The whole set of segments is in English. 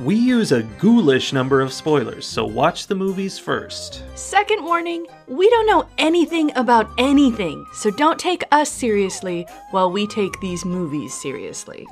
we use a ghoulish number of spoilers, so watch the movies first. Second warning we don't know anything about anything, so don't take us seriously while we take these movies seriously.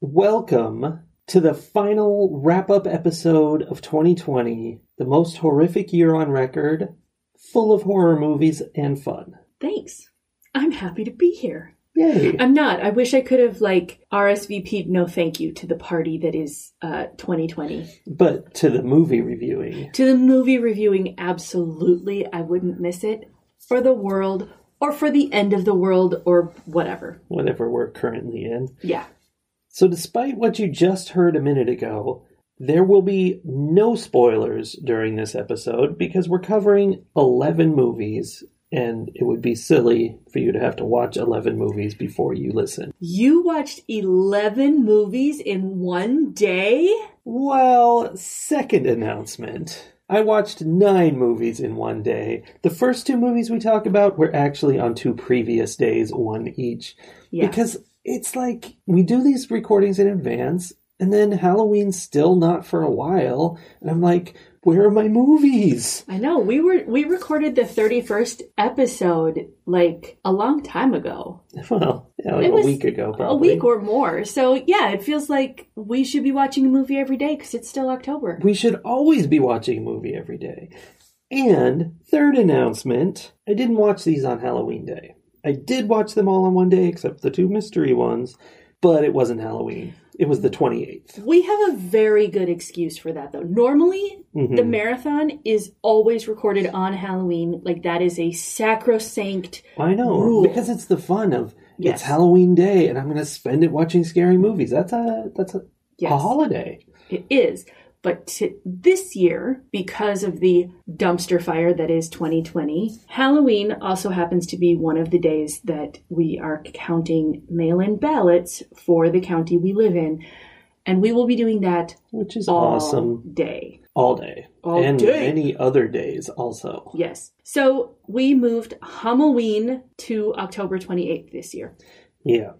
Welcome to the final wrap up episode of 2020, the most horrific year on record, full of horror movies and fun. Thanks. I'm happy to be here. Yay! I'm not. I wish I could have like RSVP'd no thank you to the party that is uh 2020. But to the movie reviewing. To the movie reviewing, absolutely. I wouldn't miss it for the world or for the end of the world or whatever. whatever we're currently in. Yeah. So, despite what you just heard a minute ago, there will be no spoilers during this episode because we're covering 11 movies, and it would be silly for you to have to watch 11 movies before you listen. You watched 11 movies in one day? Well, second announcement. I watched nine movies in one day. The first two movies we talk about were actually on two previous days, one each. Yeah. Because it's like we do these recordings in advance, and then Halloween's still not for a while. And I'm like, where are my movies? I know. We were we recorded the 31st episode like a long time ago. Well, yeah, like It a week ago, probably. A week or more. So, yeah, it feels like we should be watching a movie every day because it's still October. We should always be watching a movie every day. And third announcement I didn't watch these on Halloween Day. I did watch them all on one day, except the two mystery ones, but it wasn't Halloween. It was the 28th. We have a very good excuse for that, though. Normally, the Mhm. marathon is always recorded on Halloween. Like, that is a sacrosanct. I know, Rule. because it's the fun of Yes. it's Halloween Day, and I'm going to spend it watching scary movies. That's a that's a, Yes. a holiday. It is. But to this year, because of the dumpster fire that is 2020, Halloween also happens to be one of the days that we are counting mail in ballots for the county we live in. And we will be doing that Which is all awesome day. all day. All and day. many other days also. Yes. So we moved Halloween to October 28th this year. Yeah.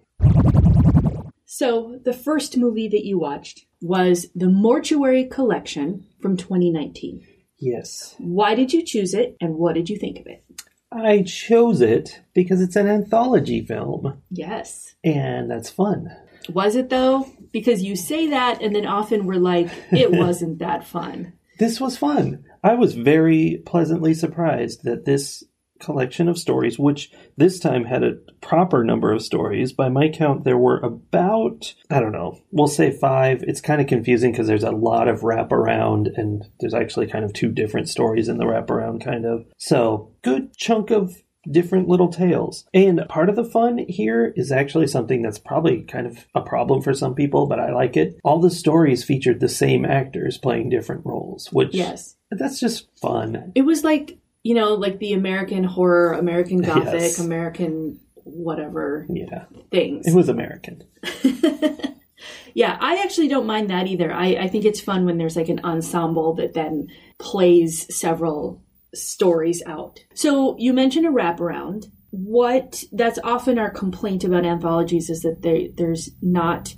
So the first movie that you watched was The Mortuary Collection from 2019. Yes. Why did you choose it and what did you think of it? I chose it because it's an anthology film, Yes. and that's fun. Was it though? Because you say that and then often we're like, it wasn't that fun. This was fun. I was very pleasantly surprised that this collection of stories, which this time had a proper number of stories, by my count, there were about, I don't know, we'll say five. It's kind of confusing because there's a lot of wraparound, and there's actually kind of two different stories in the wraparound, kind of. So, good chunk of different little tales. And part of the fun here is actually something that's probably kind of a problem for some people, but I like it. All the stories featured the same actors playing different roles, which Yes. that's just fun. It was like, you know, like the American horror, American gothic, Yes. American whatever Yeah, things. it was American. yeah, I actually don't mind that either. I, I think it's fun when there's like an ensemble that then plays several stories out. So you mentioned a wraparound. What that's often our complaint about anthologies is that they, there's not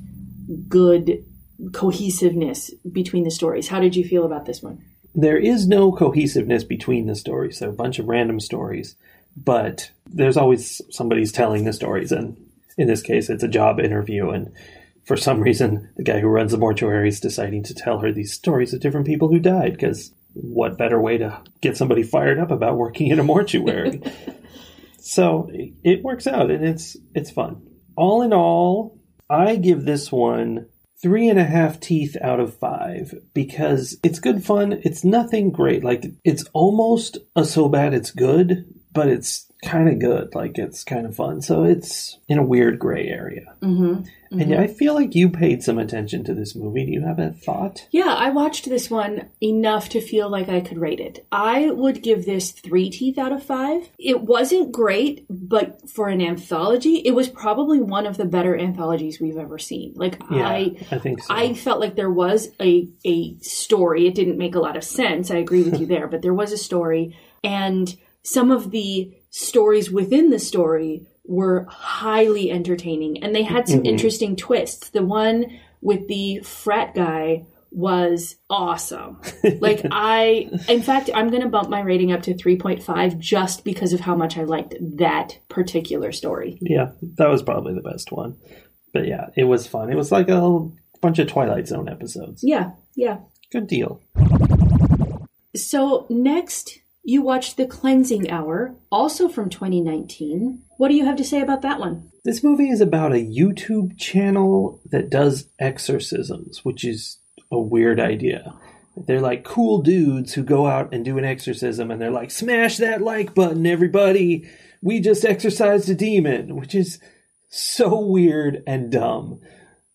good cohesiveness between the stories. How did you feel about this one? There is no cohesiveness between the stories. They're a bunch of random stories, but there's always somebody's telling the stories, and in this case, it's a job interview, and for some reason, the guy who runs the mortuary is deciding to tell her these stories of different people who died, because what better way to get somebody fired up about working in a mortuary? so it works out, and it's it's fun. All in all, I give this one three and a half teeth out of five because it's good fun. It's nothing great. Like it's almost a so bad it's good, but it's kind of good. Like it's kind of fun. So it's in a weird gray area. Mm-hmm. And I feel like you paid some attention to this movie. Do you have a thought? Yeah, I watched this one enough to feel like I could rate it. I would give this three teeth out of five. It wasn't great, but for an anthology, it was probably one of the better anthologies we've ever seen. Like Yeah, I I think so. I felt like there was a a story. It didn't make a lot of sense. I agree with you there, but there was a story and some of the stories within the story were highly entertaining and they had some mm-hmm. interesting twists. The one with the frat guy was awesome. like I in fact I'm going to bump my rating up to 3.5 just because of how much I liked that particular story. yeah, that was probably the best one. But yeah, it was fun. It was like a bunch of Twilight Zone episodes. Yeah, yeah. Good deal. So next, you watched The Cleansing Hour, also from 2019. What do you have to say about that one? This movie is about a YouTube channel that does exorcisms, which is a weird idea. They're like cool dudes who go out and do an exorcism and they're like, smash that like button, everybody. We just exorcised a demon, which is so weird and dumb.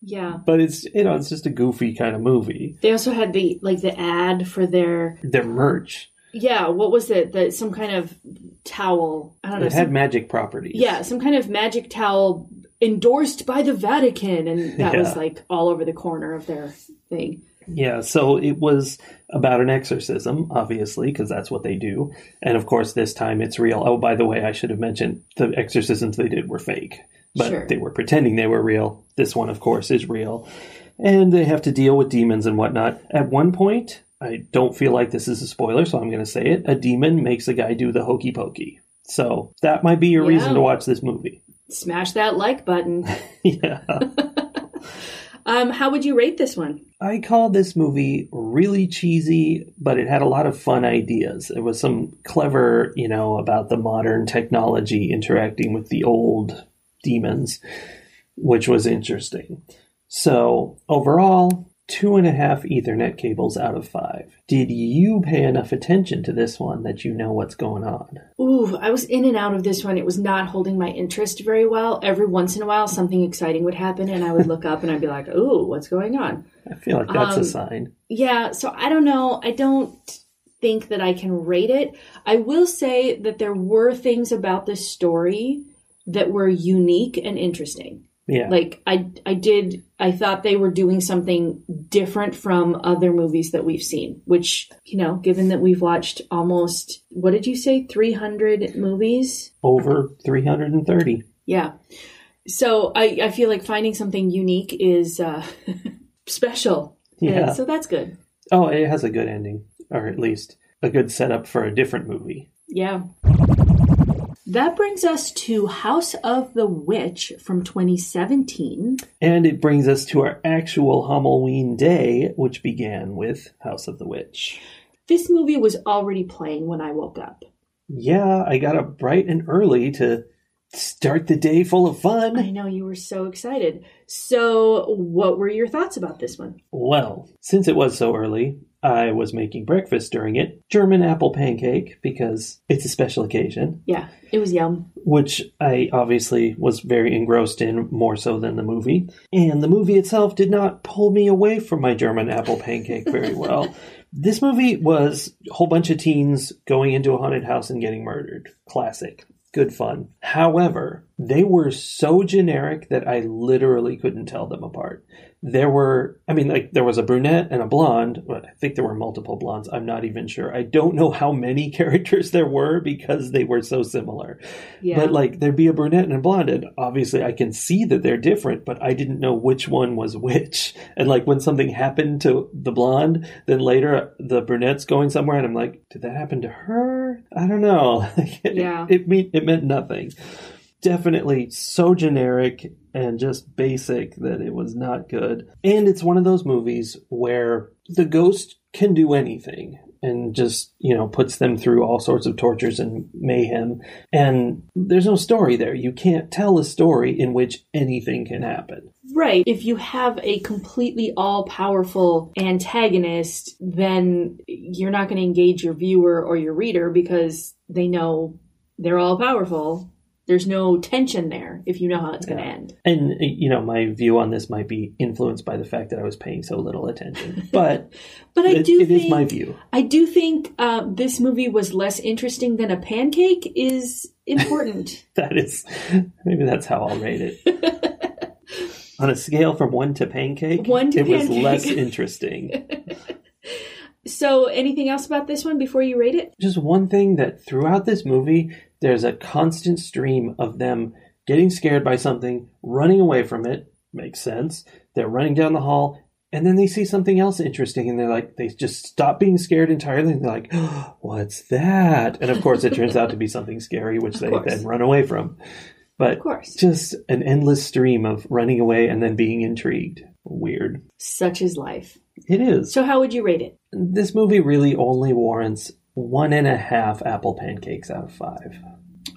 Yeah. But it's, you know, it's just a goofy kind of movie. They also had the like the ad for their Their merch, yeah. What was it? That some kind of towel. I don't know. it had some- magic properties. yeah, some kind of magic towel endorsed by the Vatican, and that was like all over the corner of their thing. Yeah, so it was about an exorcism, obviously, because that's what they do. And of course, this time it's real. Oh, by the way, I should have mentioned the exorcisms they did were fake, but Sure. they were pretending they were real. This one, of course, is real. And they have to deal with demons and whatnot. At one point, I don't feel like this is a spoiler, so I'm going to say it. A demon makes a guy do the hokey pokey. So that might be your reason to watch this movie. Smash that like button. yeah. Um, how would you rate this one? I call this movie really cheesy, but it had a lot of fun ideas. It was some clever, you know, about the modern technology interacting with the old demons, which was interesting. So, overall, two and a half Ethernet cables out of five. Did you pay enough attention to this one that you know what's going on? Ooh, I was in and out of this one. It was not holding my interest very well. Every once in a while, something exciting would happen, and I would look up and I'd be like, "Ooh, what's going on?" I feel like that's Um, a sign. Yeah, so I don't know. I don't think that I can rate it. I will say that there were things about this story that were unique and interesting. Yeah. Like I I did I thought they were doing something different from other movies that we've seen, which, you know, given that we've watched almost what did you say 300 movies? Over 330. Yeah. So I I feel like finding something unique is uh special. Yeah. And so that's good. Oh, it has a good ending, or at least a good setup for a different movie. Yeah. That brings us to House of the Witch from 2017. And it brings us to our actual Halloween day, which began with House of the Witch. This movie was already playing when I woke up. Yeah, I got up bright and early to start the day full of fun. I know you were so excited. So, what were your thoughts about this one? Well, since it was so early, I was making breakfast during it. German apple pancake, because it's a special occasion, Yeah, it was yum. which I obviously was very engrossed in more so than the movie. And the movie itself did not pull me away from my German apple pancake very well. This movie was a whole bunch of teens going into a haunted house and getting murdered. Classic. Good fun. However, they were so generic that I literally couldn't tell them apart. There were, I mean, like, there was a brunette and a blonde. but I think there were multiple blondes. I'm not even sure. I don't know how many characters there were because they were so similar. Yeah. But like there'd be a brunette and a blonde, and obviously I can see that they're different, but I didn't know which one was which. And like when something happened to the blonde, then later the brunette's going somewhere, and I'm like, did that happen to her? I don't know. it, Yeah. it, mean, it meant nothing. Definitely so generic and just basic that it was not good. And it's one of those movies where the ghost can do anything and just, you know, puts them through all sorts of tortures and mayhem. And there's no story there. You can't tell a story in which anything can happen. Right. If you have a completely all powerful antagonist, then you're not going to engage your viewer or your reader because they know they're all powerful. There's no tension there if you know how it's going to end. And you know, my view on this might be influenced by the fact that I was paying so little attention, but But I it, do it think is my view. I do think uh, this movie was less interesting than a pancake is important. That is maybe that's how I'll rate it. on a scale from one to pancake, One to it was less interesting. So, anything else about this one before you rate it? Just one thing that throughout this movie, there's a constant stream of them getting scared by something, running away from it. Makes sense. They're running down the hall, and then they see something else interesting, and they're like, they just stop being scared entirely, and they're like, "What's that?" And of course, it turns out to be something scary, which they then run away from. But Of course. just an endless stream of running away and then being intrigued. Weird. Such is life. It is. So, how would you rate it? This movie really only warrants one and a half apple pancakes out of five.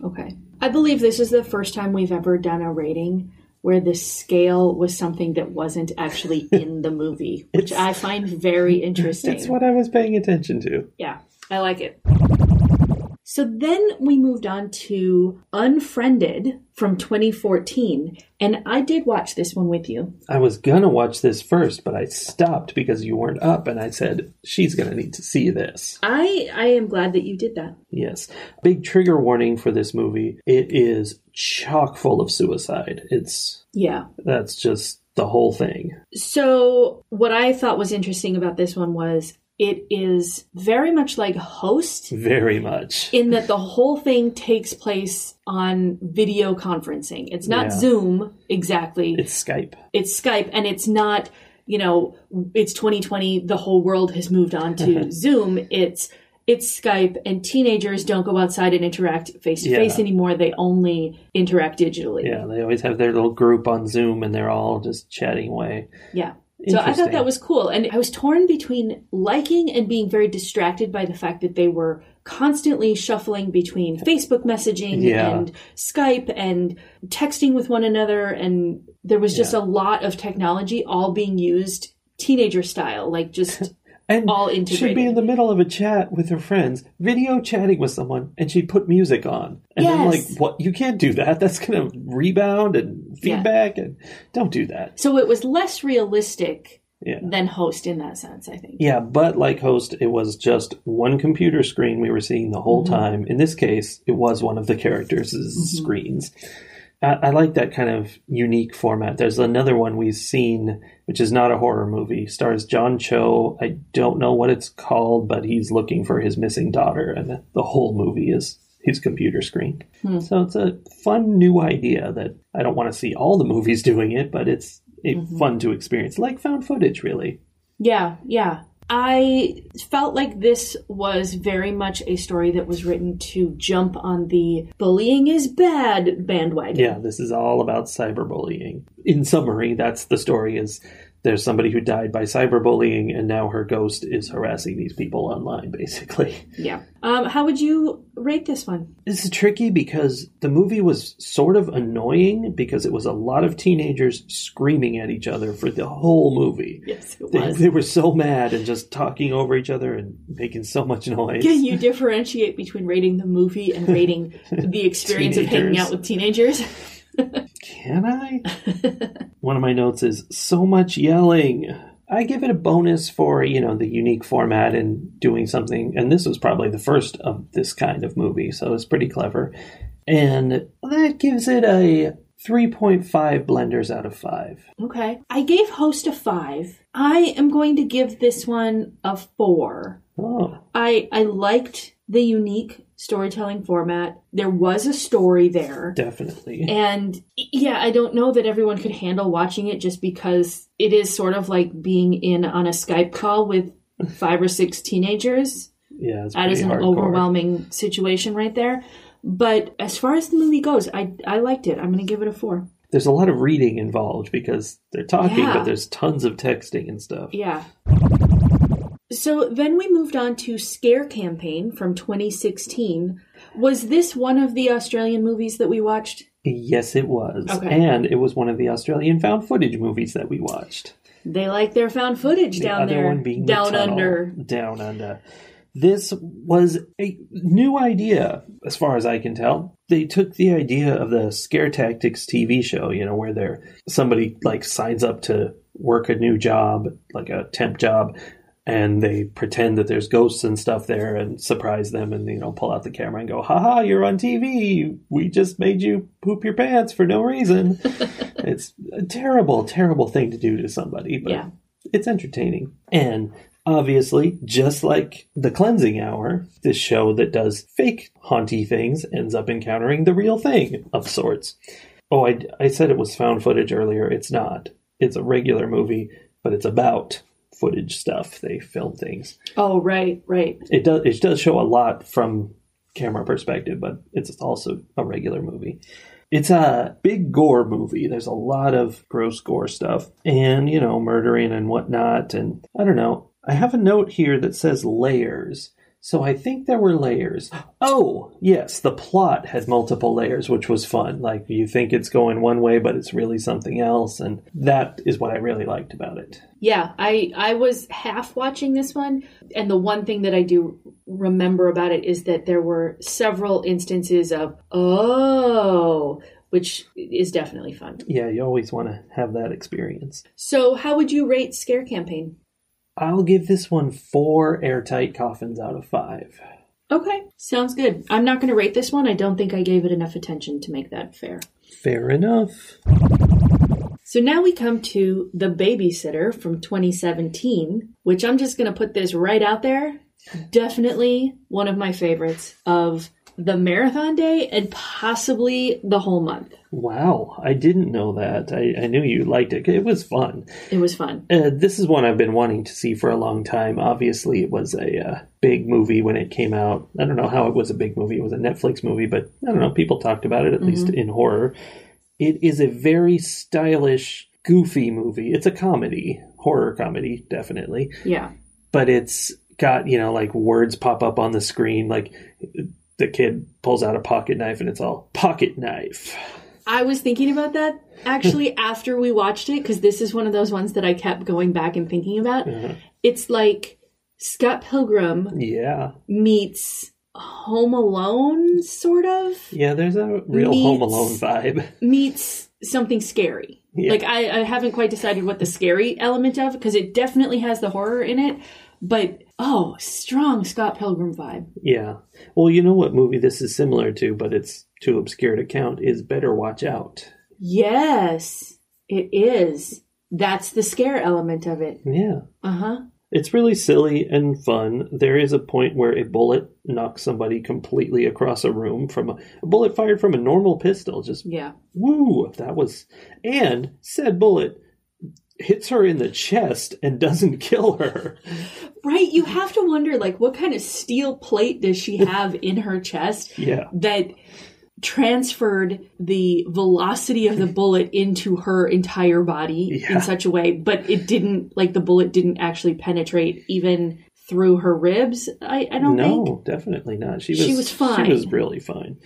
Okay. I believe this is the first time we've ever done a rating where the scale was something that wasn't actually in the movie, which I find very interesting. It's what I was paying attention to. Yeah, I like it. So then we moved on to Unfriended from 2014, and I did watch this one with you. I was gonna watch this first, but I stopped because you weren't up, and I said, she's gonna need to see this. I I am glad that you did that. Yes. Big trigger warning for this movie. It is chock full of suicide. It's, Yeah. that's just the whole thing. So what I thought was interesting about this one was it is very much like Host Very much. in that the whole thing takes place on video conferencing. It's not Yeah. Zoom exactly. It's Skype. it's Skype and it's not, you know, it's 2020, the whole world has moved on to Zoom. It's it's Skype and teenagers don't go outside and interact face to face anymore. They only interact digitally. Yeah, they always have their little group on Zoom and they're all just chatting away. Yeah. So I thought that was cool. And I was torn between liking and being very distracted by the fact that they were constantly shuffling between Facebook messaging Yeah. and Skype and texting with one another. And there was just a lot of technology all being used teenager style, like just and all She'd be in the middle of a chat with her friends, video chatting with someone, and she'd put music on. And I'm like, what? You can't do that. That's going to rebound and Yeah. feedback. And don't do that. so it was less realistic Yeah. than Host in that sense, I think. Yeah, but like Host, it was just one computer screen we were seeing the whole mm-hmm. time. In this case, it was one of the characters' mm-hmm. screens. I, I like that kind of unique format. There's another one we've seen, which is not a horror movie. Stars John Cho. I don't know what it's called, but he's looking for his missing daughter, and the whole movie is his computer screen. Hmm. So it's a fun new idea that I don't want to see all the movies doing it, but it's it, mm-hmm. fun to experience, like found footage, really. Yeah, yeah. I felt like this was very much a story that was written to jump on the bullying is bad bandwagon. Yeah, this is all about cyberbullying. In summary, that's the story is there's somebody who died by cyberbullying and now her ghost is harassing these people online basically. Yeah. Um, how would you rate this one? This is tricky because the movie was sort of annoying because it was a lot of teenagers screaming at each other for the whole movie. Yes, it They, was. they were so mad and just talking over each other and making so much noise. Can you differentiate between rating the movie and rating the experience of hanging out with teenagers? Can I? One of my notes is so much yelling. I give it a bonus for, you know, the unique format and doing something. And this was probably the first of this kind of movie, so it's pretty clever. And that gives it a 3.5 blenders out of 5. Okay. I gave Host a five. I am going to give this one a four. Oh, I I liked the unique storytelling format. There was a story there. definitely. And yeah, I don't know that everyone could handle watching it just because it is sort of like being in on a Skype call with five or six teenagers. Yeah, That is an hardcore. overwhelming situation right there. But as far as the movie goes, I I liked it. I'm going to give it a four. There's a lot of reading involved because they're talking, Yeah. but there's tons of texting and stuff. Yeah. So then we moved on to Scare Campaign from 2016. Was this one of the Australian movies that we watched? Yes, it was. Okay. And it was one of the Australian found footage movies that we watched. They like their found footage The down there, the down tunnel, under. Down under. This was a new idea, as far as I can tell. They took the idea of the Scare Tactics TV show, you know, where there somebody like signs up to work a new job, like a temp job, and they pretend that there's ghosts and stuff there and surprise them and you know pull out the camera and go haha you're on tv we just made you poop your pants for no reason. It's a terrible terrible thing to do to somebody but Yeah. it's entertaining. And obviously just like the cleansing hour this show that does fake haunty things ends up encountering the real thing of sorts. Oh i, I said it was found footage earlier. It's not. It's a regular movie but it's about footage stuff they film things Oh, right, right. it does it does show a lot from camera perspective, but it's also a regular movie. It's a big gore movie. There's a lot of gross gore stuff and, you know, murdering and whatnot. And I don't know. I have a note here that says layers. So I think there were layers. Oh, yes, the plot had multiple layers, which was fun. Like you think it's going one way, but it's really something else. And that is what I really liked about it. Yeah, I I was half watching this one, and the one thing that I do remember about it is that there were several instances of oh, which is definitely fun. Yeah, you always want to have that experience. So, how would you rate Scare Campaign? I'll give this one four airtight coffins out of five. Okay, sounds good. I'm not going to rate this one. I don't think I gave it enough attention to make that fair. Fair enough. So now we come to The Babysitter from 2017, which I'm just going to put this right out there. Definitely one of my favorites of the marathon day and possibly the whole month. Wow, I didn't know that. I, I knew you liked it. It was fun. It was fun. Uh, this is one I've been wanting to see for a long time. Obviously, it was a uh, big movie when it came out. I don't know how it was a big movie. It was a Netflix movie, but I don't know. People talked about it, at least in horror. It is a very stylish, goofy movie. It's a comedy, horror comedy, definitely. Yeah. but it's got you know like words pop up on the screen like the kid pulls out a pocket knife and it's all pocket knife I was thinking about that actually after we watched it because this is one of those ones that I kept going back and thinking about. Uh-huh. It's like Scott Pilgrim yeah meets Home Alone, sort of. yeah there's a real Meets- home alone vibe meets something scary. Yeah. Like I, I haven't quite decided what the scary element of because it definitely has the horror in it, but oh, strong Scott Pilgrim vibe. yeah well you know what movie this is similar to but it's too obscure to count is better watch out Yes, it is. That's the scare element of it. yeah Uh huh. it's really silly and fun. There is a point where a bullet knocks somebody completely across a room from a, a bullet fired from a normal pistol. Just Yeah. Woo! That was. And said bullet hits her in the chest and doesn't kill her. Right. You have to wonder, like, what kind of steel plate does she have in her chest Yeah. that transferred the velocity of the bullet into her entire body Yeah. in such a way, but it didn't, like, the bullet didn't actually penetrate even through her ribs. I, I don't think. No, definitely not. She was. She was fine. She was really fine.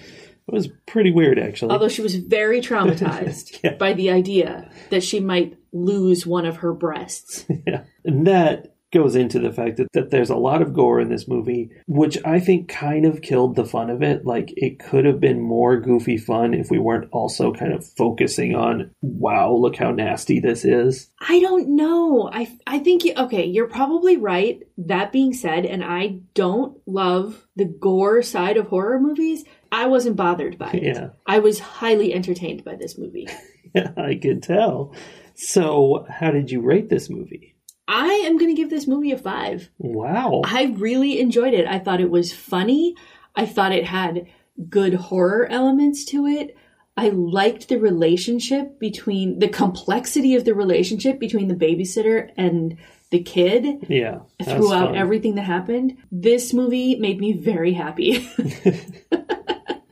It was pretty weird, actually. Although she was very traumatized Yeah. by the idea that she might lose one of her breasts. yeah. And that goes into the fact that, that there's a lot of gore in this movie, which I think kind of killed the fun of it. Like, it could have been more goofy fun if we weren't also kind of focusing on, wow, look how nasty this is. I don't know. I I think you, okay, you're probably right. That being said, and I don't love the gore side of horror movies. I wasn't bothered by it. Yeah. I was highly entertained by this movie. Yeah, I can tell. So, how did you rate this movie? I am going to give this movie a 5. Wow. I really enjoyed it. I thought it was funny. I thought it had good horror elements to it. I liked the relationship between the complexity of the relationship between the babysitter and the kid Yeah. throughout everything that happened. This movie made me very happy.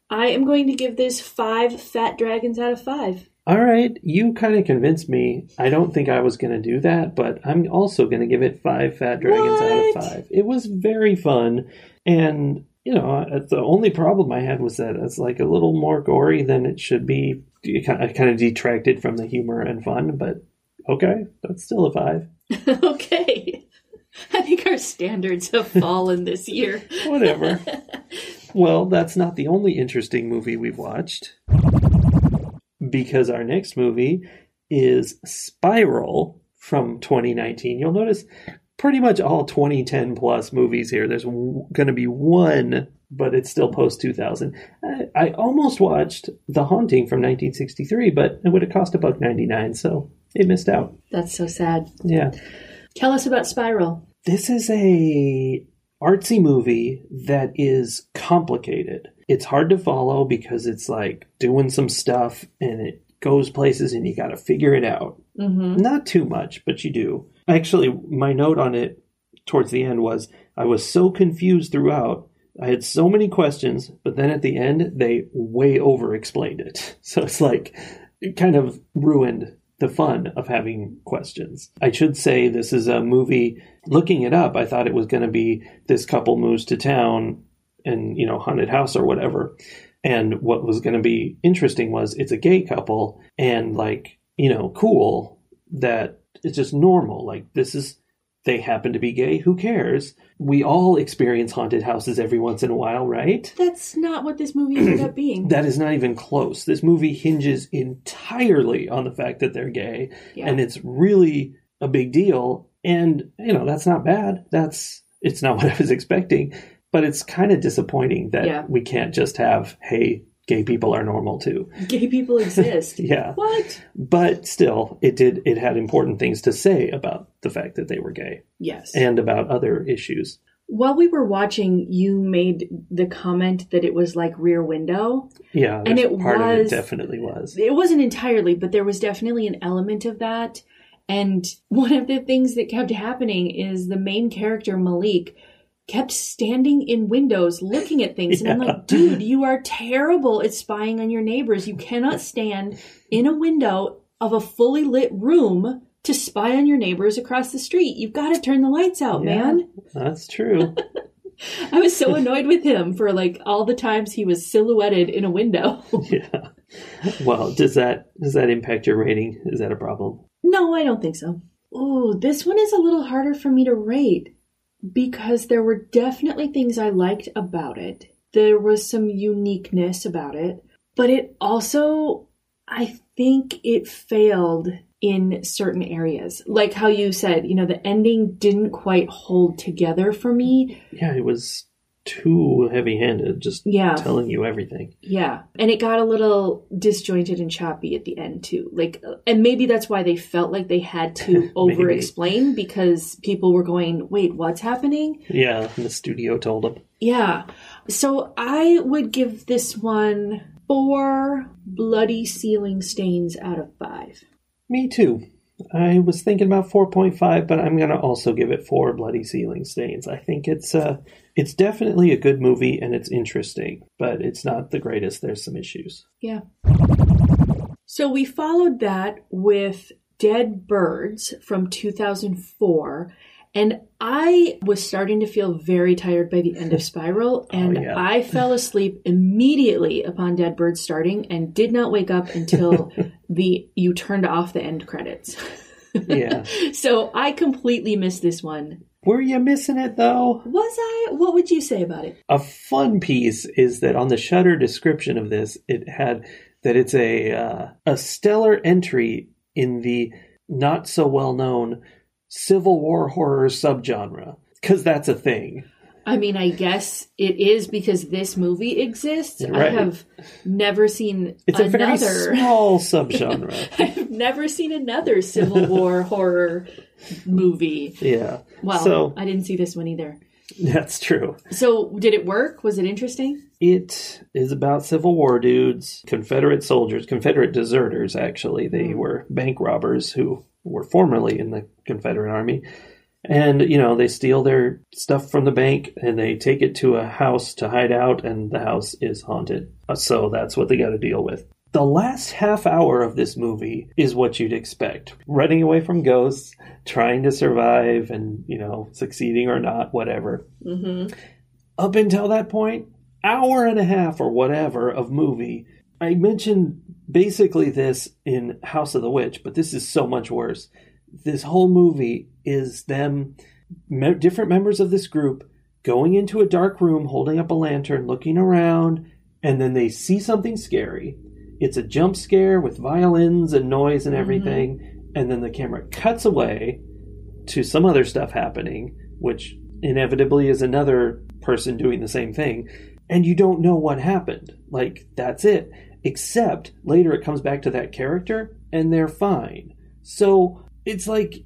I am going to give this five fat dragons out of five. All right, you kind of convinced me. I don't think I was going to do that, but I'm also going to give it five fat dragons out of five. It was very fun, and you know, the only problem I had was that it's like a little more gory than it should be. It kind of, detracted from the humor and fun, but okay, that's still a five. okay. I think our standards have fallen this year. Whatever. Well, that's not the only interesting movie we've watched. Because our next movie is Spiral from 2019. You'll notice pretty much all 2010 plus movies here. There's w- going to be one, but it's still post 2000. I, I almost watched The Haunting from 1963, but it would have cost a buck 99, so it missed out. That's so sad. Yeah. Tell us about Spiral. This is a artsy movie that is complicated. It's hard to follow because it's like doing some stuff and it goes places and you got to figure it out. Mm-hmm. Not too much, but you do. Actually, my note on it towards the end was I was so confused throughout. I had so many questions, but then at the end, they way over explained it. So it's like, it kind of ruined the fun of having questions. I should say this is a movie. Looking it up, I thought it was going to be this couple moves to town and, you know, haunted house or whatever. And what was going to be interesting was it's a gay couple and, like, you know, cool that it's just normal. Like, this is, they happen to be gay. Who cares? We all experience haunted houses every once in a while, right? That's not what this movie ended up being. That is not even close. This movie hinges entirely on the fact that they're gay, Yeah. and it's really a big deal. And you know that's not bad. That's it's not what I was expecting, but it's kind of disappointing that Yeah. we can't just have hey, gay people are normal too. Gay people exist. Yeah, What? but still, it did. It had important things to say about the fact that they were gay Yes. and about other issues. While we were watching, you made the comment that it was like Rear Window. Yeah, And it part of was- it definitely was. It wasn't entirely, but there was definitely an element of that. And one of the things that kept happening is the main character, Malik, kept standing in windows looking at things. And I'm like, dude, you are terrible at spying on your neighbors. You cannot stand in a window of a fully lit room to spy on your neighbors across the street. You've got to turn the lights out, Yeah. man. That's true. I was so annoyed with him for like all the times he was silhouetted in a window. yeah. Well, does that does that impact your rating? Is that a problem? No, I don't think so. Oh, this one is a little harder for me to rate because there were definitely things I liked about it. There was some uniqueness about it, but it also, I think it failed in certain areas. Like how you said, you know, the ending didn't quite hold together for me. Yeah, it was too heavy-handed, just Yeah. telling you everything. Yeah. And it got a little disjointed and choppy at the end too. Like and maybe that's why they felt like they had to over explain because people were going, "Wait, what's happening?" Yeah, and the studio told them. Yeah. So I would give this one 4 bloody ceiling stains out of 5. Me too. I was thinking about 4.5, but I'm going to also give it 4 bloody ceiling stains. I think it's uh it's definitely a good movie and it's interesting, but it's not the greatest. There's some issues. Yeah. So we followed that with Dead Birds from 2004. And I was starting to feel very tired by the end of Spiral, and yeah. I fell asleep immediately upon Dead Birds starting and did not wake up until the you turned off the end credits. Yeah. so I completely missed this one. Were you missing it though? Was I? What would you say about it? A fun piece is that on the Shudder description of this, it had that it's a uh, a stellar entry in the not so well known Civil War horror subgenre because that's a thing. I mean, I guess it is because this movie exists. I have never seen It's a very small subgenre. I've never seen another Civil War horror movie. yeah. Well, so I didn't see this one either. that's true. So, did it work? Was it interesting? It is about Civil War dudes, Confederate soldiers, Confederate deserters, actually. They hmm. were bank robbers who were formerly in the Confederate Army. And, you know, they steal their stuff from the bank and they take it to a house to hide out, and the house is haunted. Uh, So that's what they got to deal with. The last half hour of this movie is what you'd expect running away from ghosts, trying to survive, and, you know, succeeding or not, whatever Mm-hmm. up until that point, hour and a half or whatever of movie. I mentioned basically this in House of the Witch, but this is so much worse. This whole movie is them me- different members of this group going into a dark room, holding up a lantern, looking around, and then they see something scary. It's a jump scare with violins and noise and mm-hmm. everything, and then the camera cuts away to some other stuff happening, which inevitably is another person doing the same thing, and you don't know what happened. Like, that's it. Except later it comes back to that character, and they're fine. So it's like,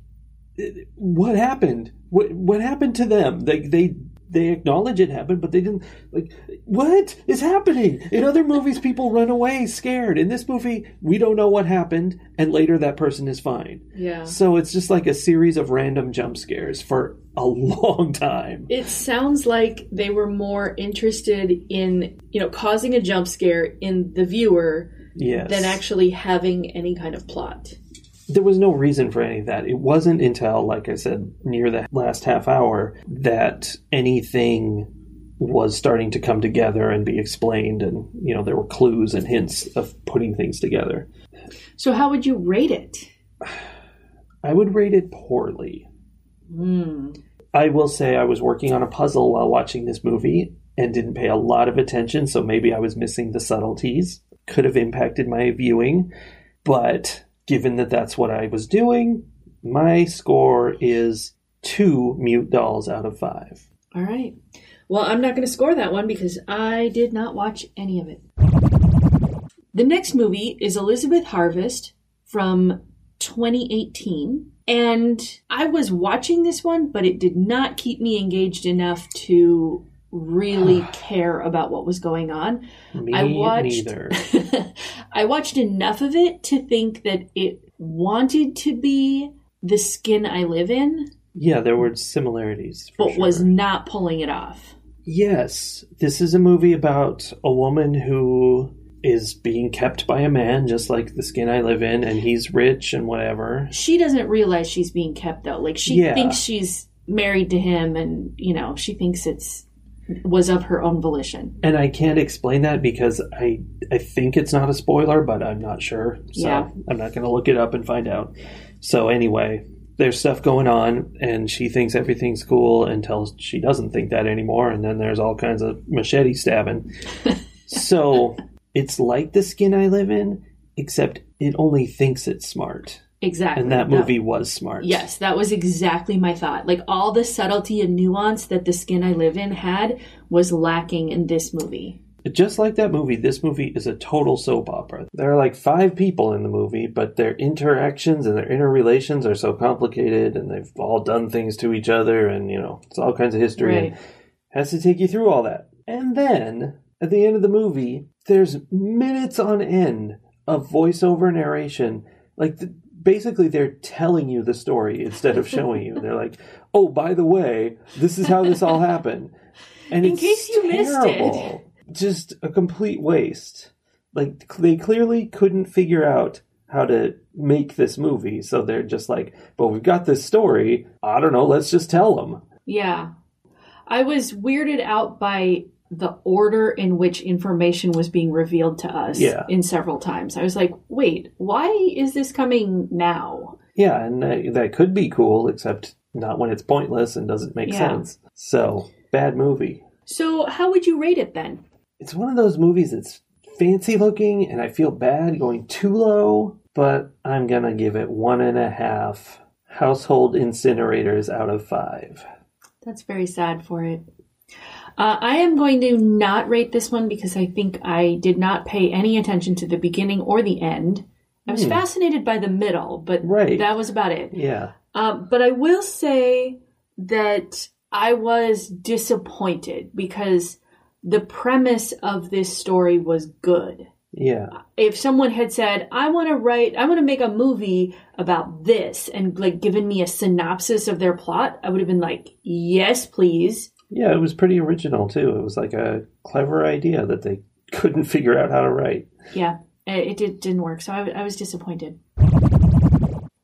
what happened? What what happened to them? They they they acknowledge it happened, but they didn't like what is happening. In other movies, people run away scared. In this movie, we don't know what happened, and later that person is fine. Yeah. So it's just like a series of random jump scares for a long time. It sounds like they were more interested in, you know, causing a jump scare in the viewer Yes. than actually having any kind of plot. There was no reason for any of that. It wasn't until, like I said, near the last half hour that anything was starting to come together and be explained, and you know there were clues and hints of putting things together. So how would you rate it? I would rate it poorly. Hmm. I will say I was working on a puzzle while watching this movie and didn't pay a lot of attention, so maybe I was missing the subtleties. Could have impacted my viewing, but given that that's what I was doing, my score is two mute dolls out of five. All right. Well, I'm not going to score that one because I did not watch any of it. The next movie is Elizabeth Harvest from 2018. And I was watching this one, but it did not keep me engaged enough to really care about what was going on. Me I watched neither. I watched enough of it to think that it wanted to be the skin I live in, Yeah, there were similarities. but was not pulling it off. Yes, this is a movie about a woman who is being kept by a man, just like the skin I live in, and he's rich and whatever. She doesn't realize she's being kept though. Like she Yeah. thinks she's married to him and you know, she thinks it's was of her own volition. And I can't explain that because I I think it's not a spoiler, but I'm not sure. So Yeah. I'm not going to look it up and find out. So anyway, there's stuff going on, and she thinks everything's cool until she doesn't think that anymore, and then there's all kinds of machete stabbing. so it's like the skin I live in, except it only thinks it's smart, Exactly. and that movie was smart. Yes, that was exactly my thought. Like all the subtlety and nuance that the skin I live in had was lacking in this movie. Just like that movie, this movie is a total soap opera. There are like five people in the movie, but their interactions and their interrelations are so complicated, and they've all done things to each other, and you know, it's all kinds of history, and has to take you through all that. And then at the end of the movie, there's minutes on end of voiceover narration, like. The, Basically, they're telling you the story instead of showing you. They're like, "Oh, by the way, this is how this all happened," and In it's case you missed it. just a complete waste. Like they clearly couldn't figure out how to make this movie, so they're just like, "But we've got this story. I don't know. Let's just tell them." Yeah. I was weirded out by the order in which information was being revealed to us Yeah. in several times. I was like, wait, why is this coming now? Yeah, and that, that could be cool, except not when it's pointless and doesn't make Yeah. sense. So bad movie. So, how would you rate it then? It's one of those movies that's fancy looking, and I feel bad going too low, but I'm gonna give it one and a half household incinerators out of five. That's very sad for it. Uh, I am going to not rate this one because I think I did not pay any attention to the beginning or the end. I was Hmm. fascinated by the middle, but Right. that was about it. Yeah. Um, but I will say that I was disappointed because the premise of this story was good. Yeah. If someone had said, I want to write, I want to make a movie about this and like given me a synopsis of their plot, I would have been like, yes, please. Yeah, it was pretty original too. It was like a clever idea that they couldn't figure out how to write. Yeah, it, it did, didn't work. So I, I was disappointed.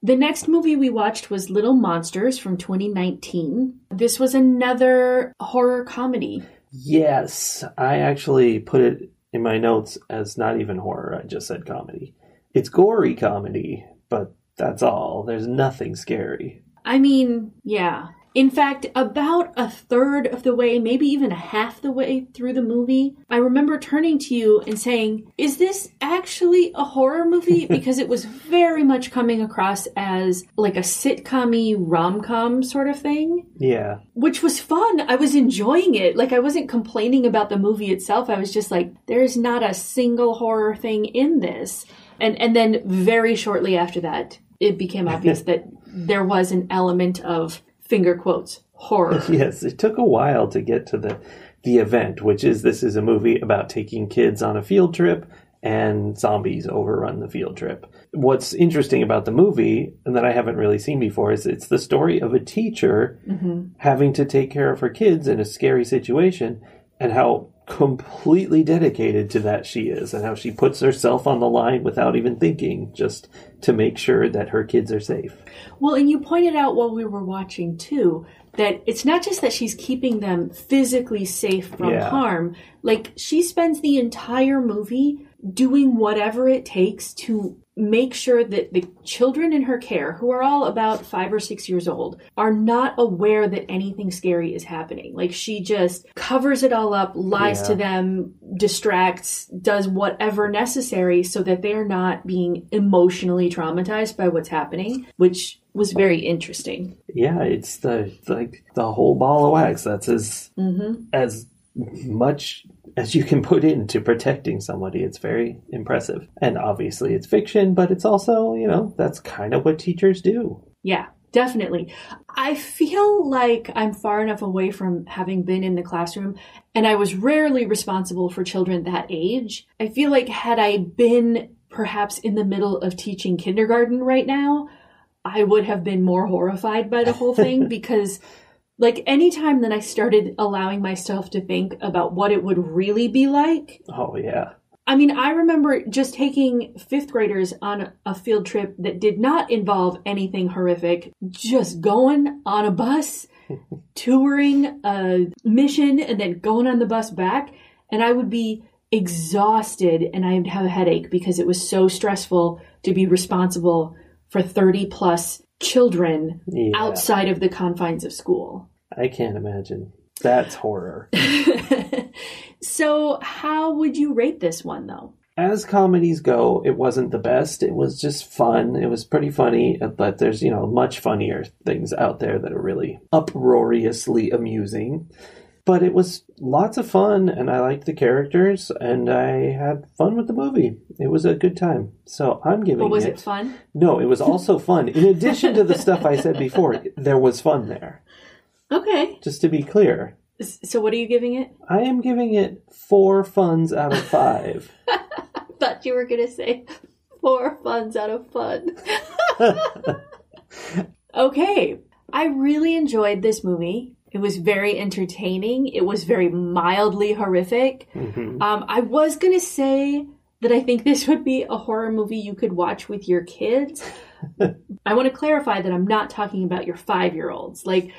The next movie we watched was Little Monsters from 2019. This was another horror comedy. Yes, I actually put it in my notes as not even horror. I just said comedy. It's gory comedy, but that's all. There's nothing scary. I mean, yeah. In fact, about a third of the way, maybe even a half the way through the movie, I remember turning to you and saying, Is this actually a horror movie? Because it was very much coming across as like a sitcom rom com sort of thing Yeah. which was fun. I was enjoying it. Like I wasn't complaining about the movie itself. I was just like, there's not a single horror thing in this. And and then very shortly after that, it became obvious that there was an element of finger quotes horror. Yes, it took a while to get to the the event, which is this is a movie about taking kids on a field trip and zombies overrun the field trip. What's interesting about the movie and that I haven't really seen before is it's the story of a teacher mm-hmm. having to take care of her kids in a scary situation and how completely dedicated to that she is and how she puts herself on the line without even thinking just to make sure that her kids are safe. Well, and you pointed out while we were watching too that it's not just that she's keeping them physically safe from Yeah. harm. Like she spends the entire movie doing whatever it takes to make sure that the children in her care, who are all about five or six years old, are not aware that anything scary is happening. Like she just covers it all up, lies Yeah. to them, distracts, does whatever necessary so that they're not being emotionally traumatized by what's happening, which was very interesting. Yeah, it's the like the whole ball of wax. That's as mm-hmm. as much as you can put into protecting somebody. It's very impressive, and obviously it's fiction, but it's also you know that's kind of what teachers do. Yeah, definitely. I feel like I'm far enough away from having been in the classroom, and I was rarely responsible for children that age. I feel like had I been perhaps in the middle of teaching kindergarten right now, I would have been more horrified by the whole thing because. Like anytime that I started allowing myself to think about what it would really be like, Oh yeah, I mean, I remember just taking fifth graders on a field trip that did not involve anything horrific, just going on a bus, touring a mission, and then going on the bus back. And I would be exhausted and I would have a headache because it was so stressful to be responsible for 30 plus children yeah. outside of the confines of school. I can't imagine. That's horror. so, how would you rate this one though? As comedies go, it wasn't the best. It was just fun. It was pretty funny, but there's, you know, much funnier things out there that are really uproariously amusing. But it was lots of fun, and I liked the characters, and I had fun with the movie. It was a good time. So I'm giving But was it. it fun? No, it was also fun. In addition to the stuff I said before, there was fun there. Okay. Just to be clear, So, what are you giving it? I am giving it four funs out of five. Thought you were going to say four funs out of fun. okay. I really enjoyed this movie. It was very entertaining. It was very mildly horrific. Mhm. Um, I was going to say that I think this would be a horror movie you could watch with your kids. I want to clarify that I'm not talking about your five year olds. Like,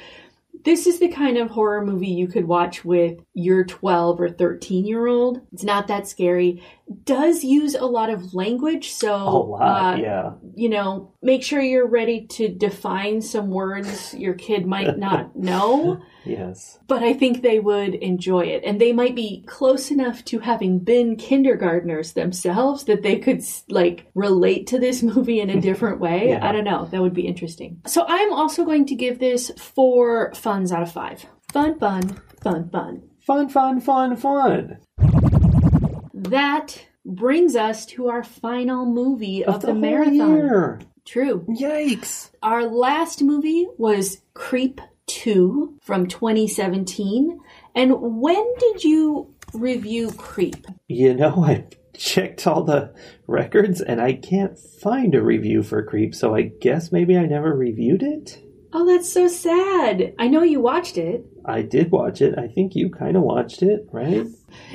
this is the kind of horror movie you could watch with your 12 or 13 year old. It's not that scary. Does use a lot of language, so lot, uh, yeah. you know, make sure you're ready to define some words your kid might not know Yes. but I think they would enjoy it. And they might be close enough to having been kindergartners themselves that they could, like, relate to this movie in a different way. Yeah. I don't know. That would be interesting. So I'm also going to give this four funs out of five. Fun, fun, fun, fun. Fun, fun, fun, fun. That brings us to our final movie of, the, whole marathon. year. True. Yikes. Our last movie was Creep 2 from 2017. And when did you review Creep? You know, I checked all the records and I can't find a review for Creep, so I guess maybe I never reviewed it. Oh, that's so sad. I know you watched it. I did watch it. I think you kind of watched it, right?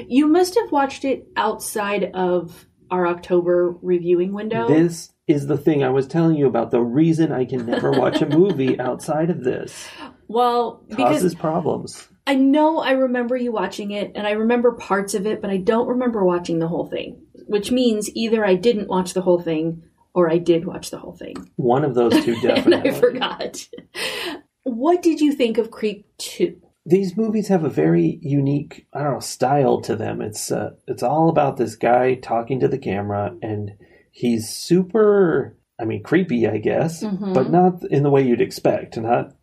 You must have watched it outside of our October reviewing window. This is the thing I was telling you about. The reason I can never watch a movie outside of this well, because causes problems. I know I remember you watching it and I remember parts of it, but I don't remember watching the whole thing, which means either I didn't watch the whole thing or I did watch the whole thing. One of those two and definitely. I forgot. What did you think of Creep 2? these movies have a very unique i don't know style to them it's uh, it's all about this guy talking to the camera and he's super i mean creepy i guess Mhm. but not in the way you'd expect not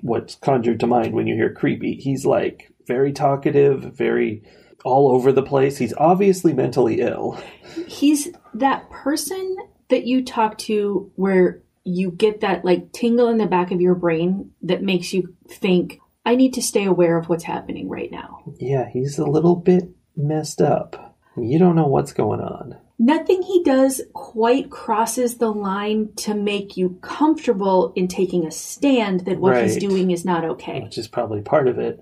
what's conjured to mind when you hear creepy he's like very talkative very all over the place he's obviously mentally ill He's that person that you talk to where you get that like tingle in the back of your brain that makes you think, I need to stay aware of what's happening right now. yeah he's a little bit messed up you don't know what's going on Nothing he does quite crosses the line to make you comfortable in taking a stand that what he's doing is not okay. which is probably part of it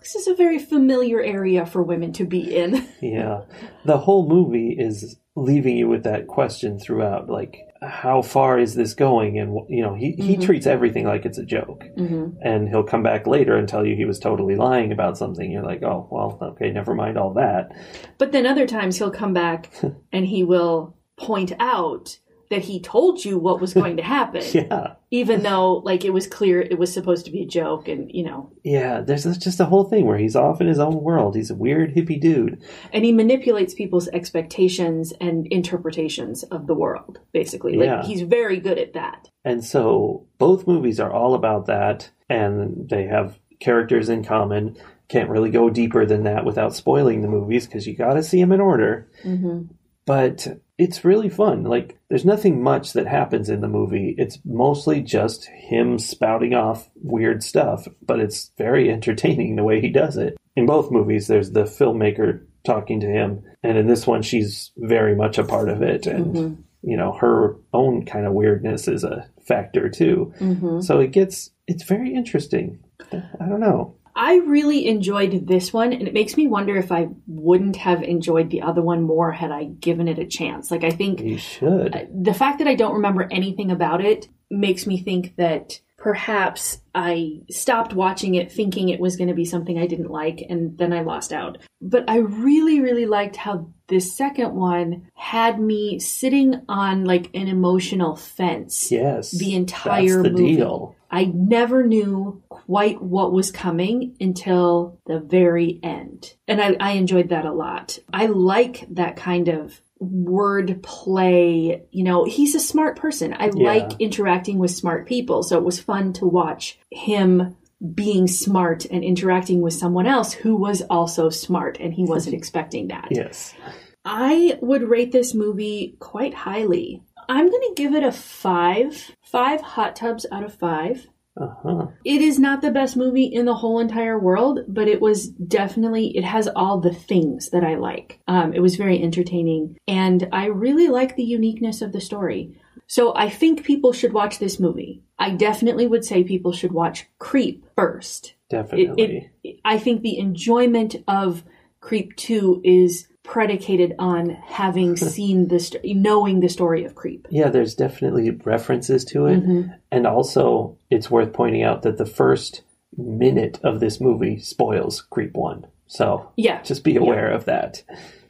This is a very familiar area for women to be in. Yeah. The whole movie is leaving you with that question throughout like how far is this going? And you know he, he Mhm. treats everything like it's a joke. Hmm and he'll come back later and tell you he was totally lying about something. You're like oh well okay never mind all that. But then other times he'll come back and he will point out that he told you what was going to happen, yeah even though like it was clear it was supposed to be a joke, and you know, yeah there's just a whole thing where he's off in his own world he's a weird hippie dude and he manipulates people's expectations and interpretations of the world. Basically, like Yeah. he's very good at that. And so both movies are all about that, and they have characters in common. Can't really go deeper than that without spoiling the movies because you got to see them in order. hmm But it's really fun. Like, there's nothing much that happens in the movie. It's mostly just him spouting off weird stuff, but it's very entertaining the way he does it. In both movies, there's the filmmaker talking to him, and in this one, she's very much a part of it. And, Mhm. you know, her own kind of weirdness is a factor too. hmm So it gets, it's very interesting. I don't know. I really enjoyed this one, and it makes me wonder if I wouldn't have enjoyed the other one more had I given it a chance. Like I think You should. the fact that I don't remember anything about it makes me think that perhaps I stopped watching it thinking it was going to be something I didn't like and then I lost out. But I really, really liked how this second one had me sitting on like an emotional fence Yes. the entire That's the movie. deal. I never knew quite what was coming until the very end. And I, I enjoyed that a lot. I like that kind of word play. You know, he's a smart person. I Yeah. like interacting with smart people. So it was fun to watch him being smart and interacting with someone else who was also smart and he wasn't expecting that. Yes. I would rate this movie quite highly. I'm going to give it a five. Five hot tubs out of five. Uh huh. It is not the best movie in the whole entire world, but it was definitely, it has all the things that I like. Um, it was very entertaining, and I really like the uniqueness of the story. So I think people should watch this movie. I definitely would say people should watch Creep first. It, Definitely. it, I think the enjoyment of Creep 2 is predicated on having seen this, knowing the story of Creep. yeah, there's definitely references to it. Mhm. And also, it's worth pointing out that the first minute of this movie spoils Creep 1. So Yeah. just be aware of that.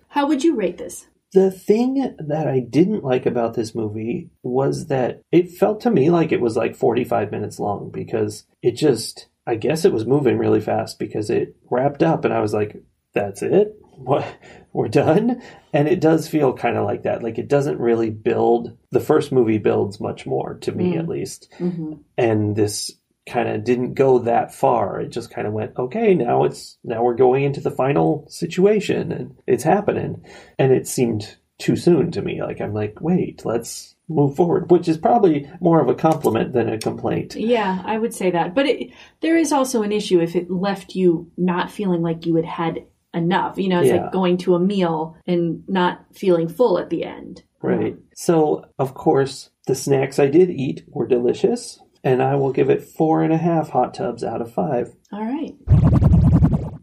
How would you rate this? The thing that I didn't like about this movie was that it felt to me like it was like 45 minutes long because it just, I guess it was moving really fast because it wrapped up and I was like, that's it? What? We're done? And it does feel kind of like that. Like it doesn't really build. The first movie builds much more, to me Mm. at least. Mm-hmm. And this kind of didn't go that far. It just kind of went, okay, now it's, now we're going into the final situation and it's happening. And it seemed too soon to me. Like, I'm like, wait, let's move forward, which is probably more of a compliment than a complaint. Yeah, I would say that. But it, there is also an issue if it left you not feeling like you had had enough. You know, it's Yeah. like going to a meal and not feeling full at the end. Right. So, of course, the snacks I did eat were delicious. And I will give it four and a half hot tubs out of five. All right.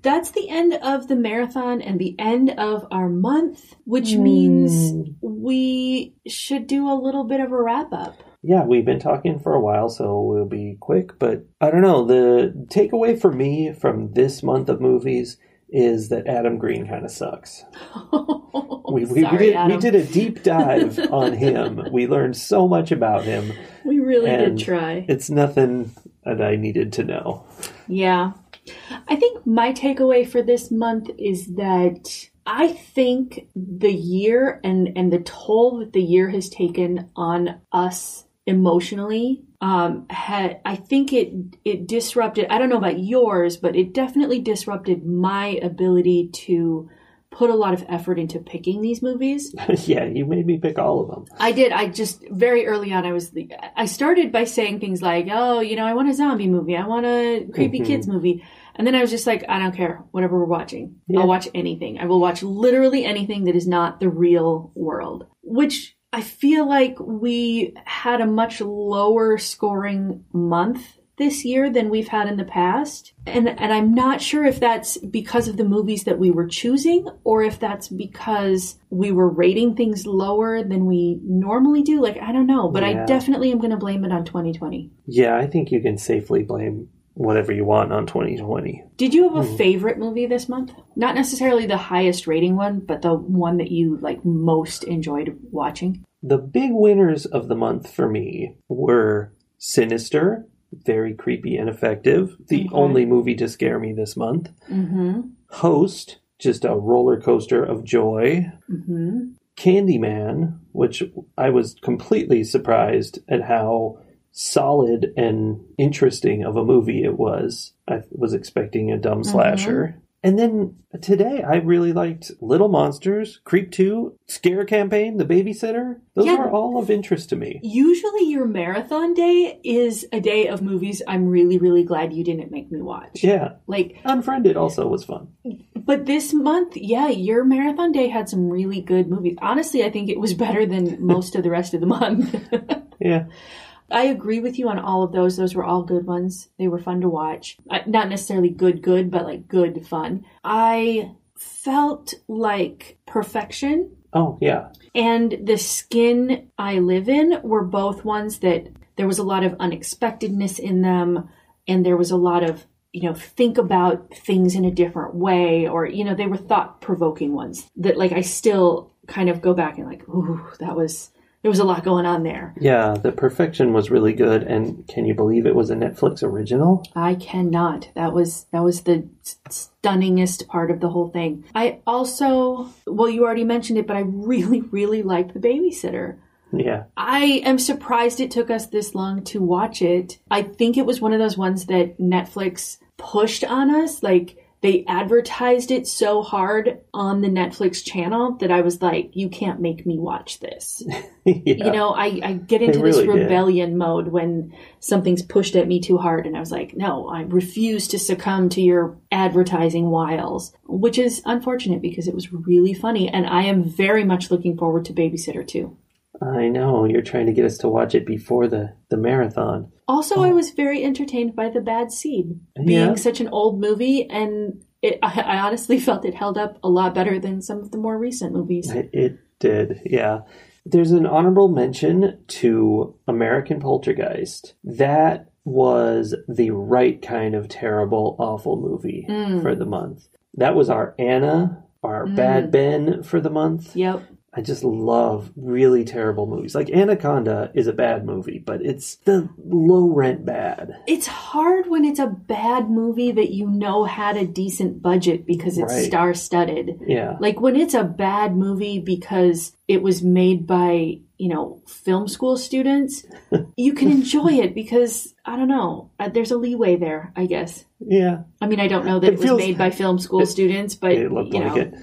That's the end of the marathon and the end of our month, which hmm. means we should do a little bit of a wrap up. Yeah, we've been talking for a while, so we'll be quick. But I don't know. The takeaway for me from this month of movies is that Adam Green kind of sucks. We, we, Sorry, we, did, we did a deep dive on him. We learned so much about him. We really did try. It's nothing that I needed to know. Yeah. I think my takeaway for this month is that I think the year and and the toll that the year has taken on us emotionally um had I think it it disrupted I don't know about yours but it definitely disrupted my ability to put a lot of effort into picking these movies. yeah, you made me pick all of them. I did. I just very early on I was the, I started by saying things like, "Oh, you know, I want a zombie movie. I want a creepy Mhm. kids movie." And then I was just like, I don't care. Whatever we're watching. Yeah. I'll watch anything. I will watch literally anything that is not the real world. Which I feel like we had a much lower scoring month this year than we've had in the past. And and I'm not sure if that's because of the movies that we were choosing or if that's because we were rating things lower than we normally do. Like I don't know, but I definitely am going to blame it on 2020. Yeah, I think you can safely blame whatever you want on 2020. Did you have a Hmm. favorite movie this month? Not necessarily the highest rating one, but the one that you like most enjoyed watching. The big winners of the month for me were Sinister, very creepy and effective, the only movie to scare me this month. Mm-hmm. Host, just a roller coaster of joy. Mm-hmm. Candyman, which I was completely surprised at how solid and interesting of a movie it was. I was expecting a dumb mm-hmm. slasher. And then today I really liked Little Monsters, Creep 2, Scare Campaign, The Babysitter. Those Yeah. are all of interest to me. Usually, your marathon day is a day of movies I'm really, really glad you didn't make me watch. Yeah. Like, Unfriended also was fun. but this month, yeah, your marathon day had some really good movies. Honestly, I think it was better than most of the rest of the month. Yeah. I agree with you on all of those. Those were all good ones. They were fun to watch. Not necessarily good, good, but like good fun. I felt like Perfection Oh, yeah. and The Skin I Live In were both ones that there was a lot of unexpectedness in them and there was a lot of, you know, think about things in a different way or, you know, they were thought provoking ones that like I still kind of go back and like, ooh, that was, there was a lot going on there. Yeah, The Perfection was really good. And can you believe it was a Netflix original? I cannot. That was that was the stunningest part of the whole thing. I also, well, you already mentioned it, but I really, really liked The Babysitter. Yeah. I am surprised it took us this long to watch it. I think it was one of those ones that Netflix pushed on us. Like they advertised it so hard on the Netflix channel that I was like, you can't make me watch this. yeah. You know, I, I get into They this really did. rebellion mode when something's pushed at me too hard, and I was like, no, I refuse to succumb to your advertising wiles, which is unfortunate because it was really funny, and I am very much looking forward to Babysitter 2. I know. You're trying to get us to watch it before the, the marathon. Also, I was very entertained by The Bad Seed, being Yeah. such an old movie, and it, I, I honestly felt it held up a lot better than some of the more recent movies. It, it did, yeah. There's an honorable mention to American Poltergeist. That was the right kind of terrible, awful movie Mm. for the month. That was our Anna, our Bad Ben for the month. Yep. I just love really terrible movies. Like Anaconda is a bad movie, but it's the low rent bad. It's hard when it's a bad movie that you know had a decent budget because it's Right. star studded. Yeah. Like when it's a bad movie because it was made by, you know, film school students, you can enjoy it because, I don't know, uh, there's a leeway there, I guess. Yeah. I mean, I don't know that It it, was feels- made by film school students, but, it looked you like know. it.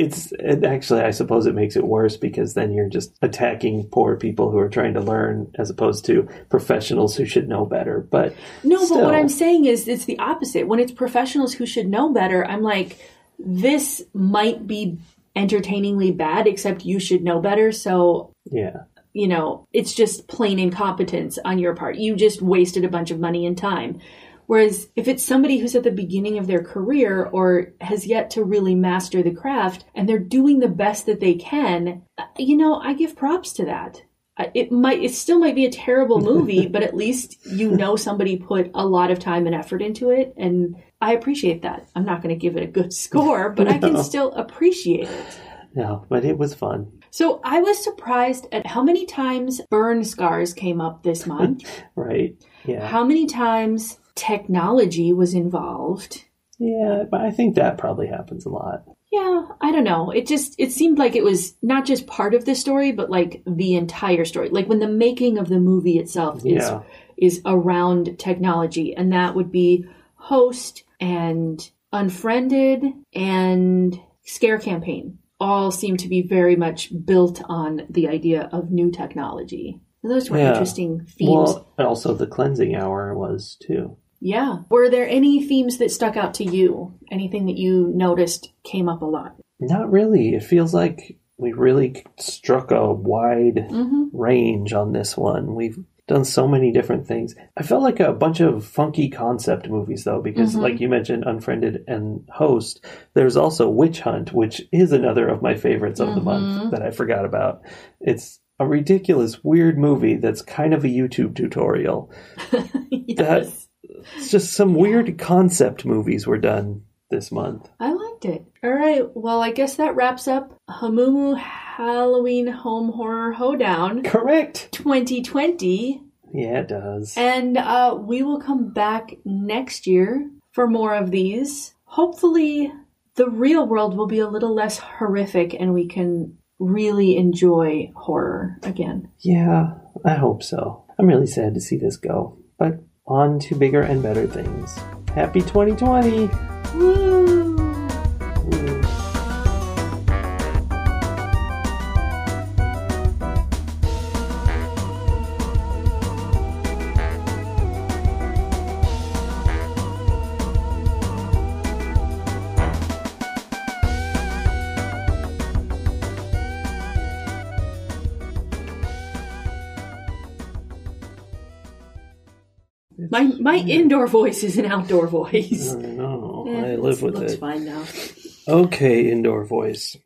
It's it actually, I suppose, it makes it worse because then you're just attacking poor people who are trying to learn, as opposed to professionals who should know better. But No, but what I'm saying is it's the opposite. When it's professionals who should know better, I'm like, this might be entertainingly bad, except you should know better. So, yeah, you know, it's just plain incompetence on your part. You just wasted a bunch of money and time. Whereas if it's somebody who's at the beginning of their career or has yet to really master the craft and they're doing the best that they can, uh, you know, I give props to that. Uh, It might, it still might be a terrible movie, but at least you know somebody put a lot of time and effort into it. And I appreciate that. I'm not going to give it a good score, but I can still appreciate it. no, but it was fun, So I was surprised at how many times burn scars came up this month. right? Yeah. How many times technology was involved? Yeah, but I think that probably happens a lot. Yeah, I don't know. It just it seemed like it was not just part of the story, but like the entire story. Like when the making of the movie itself is Yeah. is around technology, and that would be Host and Unfriended and Scare Campaign. All seem to be very much built on the idea of new technology. And those were Yeah. interesting themes. Well, and also the cleansing hour was too. Yeah. Were there any themes that stuck out to you? Anything that you noticed came up a lot? Not really. It feels like we really struck a wide Mm-hmm. range on this one. We've done so many different things. I felt like a bunch of funky concept movies though, because Mhm. like you mentioned, Unfriended and Host, there's also Witch Hunt, which is another of my favorites of the Mhm. month that I forgot about. It's a ridiculous, weird movie that's kind of a YouTube tutorial. yes. It's just some weird concept movies were done this month. I liked it. All right. Well, I guess that wraps up Hamumu Halloween Home Horror Hoedown Correct. 2020. Yeah, it does. And uh, we will come back next year for more of these. Hopefully, the real world will be a little less horrific and we can really enjoy horror again. Yeah, I hope so. I'm really sad to see this go. But on to bigger and better things. Happy 2020! Woo! My, my indoor voice is an outdoor voice. I know. Eh, I live with looks it. fine now. Okay, indoor voice.